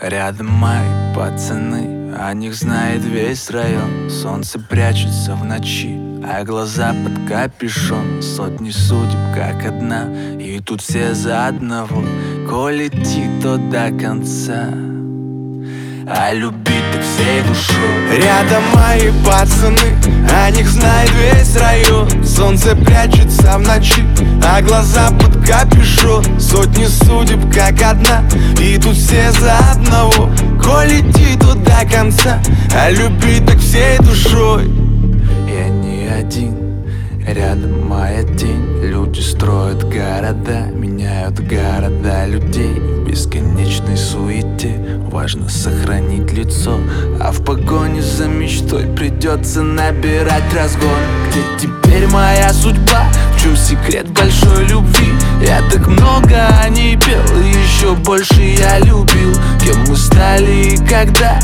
Рядом мои пацаны, о них знает весь район. Солнце прячется в ночи, а глаза под капюшон. Сотни судеб как одна, и тут все за одного. Коль идти, то до конца а любить всей душой. Рядом мои пацаны, о них знает весь район. Солнце прячется в ночи, а глаза под капюшон. Сотни судеб как одна, и тут все за одного. Коль иди тут до конца, а любить так всей душой. Я не один, рядом моя тень. Люди строят города, меняют города людей. В бесконечной суете важно сохранить лицо А в погоне за мечтой придется набирать разгон Где теперь моя судьба? В чем секрет большой любви? Я так много о ней пел, еще больше я любил Кем мы стали и когда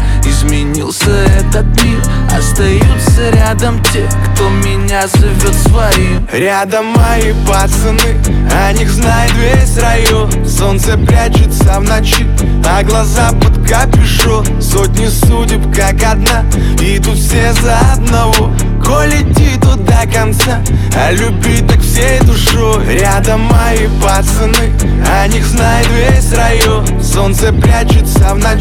изменился этот мир. Остаются рядом те, кто меня зовет своим. Рядом мои пацаны, о них знает весь район. Солнце прячется в ночи, а глаза под капюшон. Сотни судеб как одна, и тут все за одного. Коль иди тут до конца, а любить так всей душой. Рядом мои пацаны, о них знает весь район. Солнце прячется в ночи,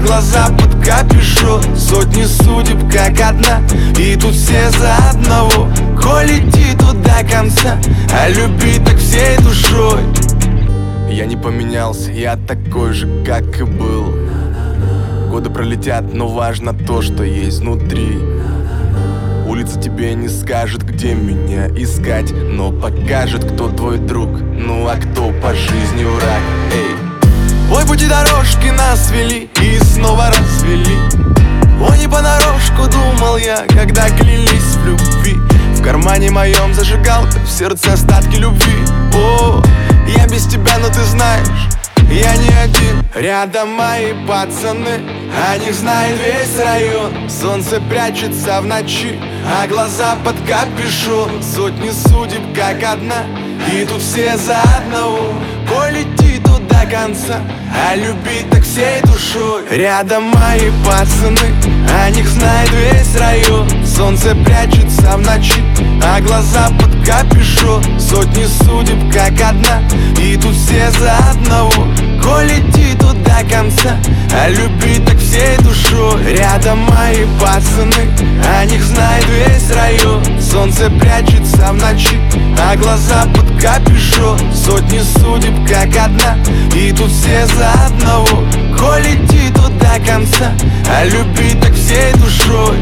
глаза под капюшон. Сотни судеб как одна, и тут все за одного. Коль иди тут до конца, а любить так всей душой. Я не поменялся, я такой же, как и был. Годы пролетят, но важно то, что есть внутри. Улица тебе не скажет, где меня искать Но покажет, кто твой друг, ну а кто по жизни враг? Эй. Ой, пути дорожки нас вели снова развели. Ой, не понарошку думал я, когда клялись в любви. В кармане моем зажигалка, в сердце остатки любви. О, я без тебя, но ты знаешь я не один. Рядом мои пацаны О них знает весь район. Солнце прячется в ночи А глаза под капюшон. Сотни судеб как одна И тут все за одного. Полети тут до конца А любить так всей душой. Рядом мои пацаны О них знает весь район. Солнце прячется в ночи А глаза под капюшон. Сотни судеб как одна И тут все за одного. Коль иди тут до конца А любить так всей душой. Рядом мои пацаны О них знает весь район. Солнце прячется в ночи А глаза под капюшон Сотни судеб как одна И тут все за одного. Коль тут до конца А любить так всей душой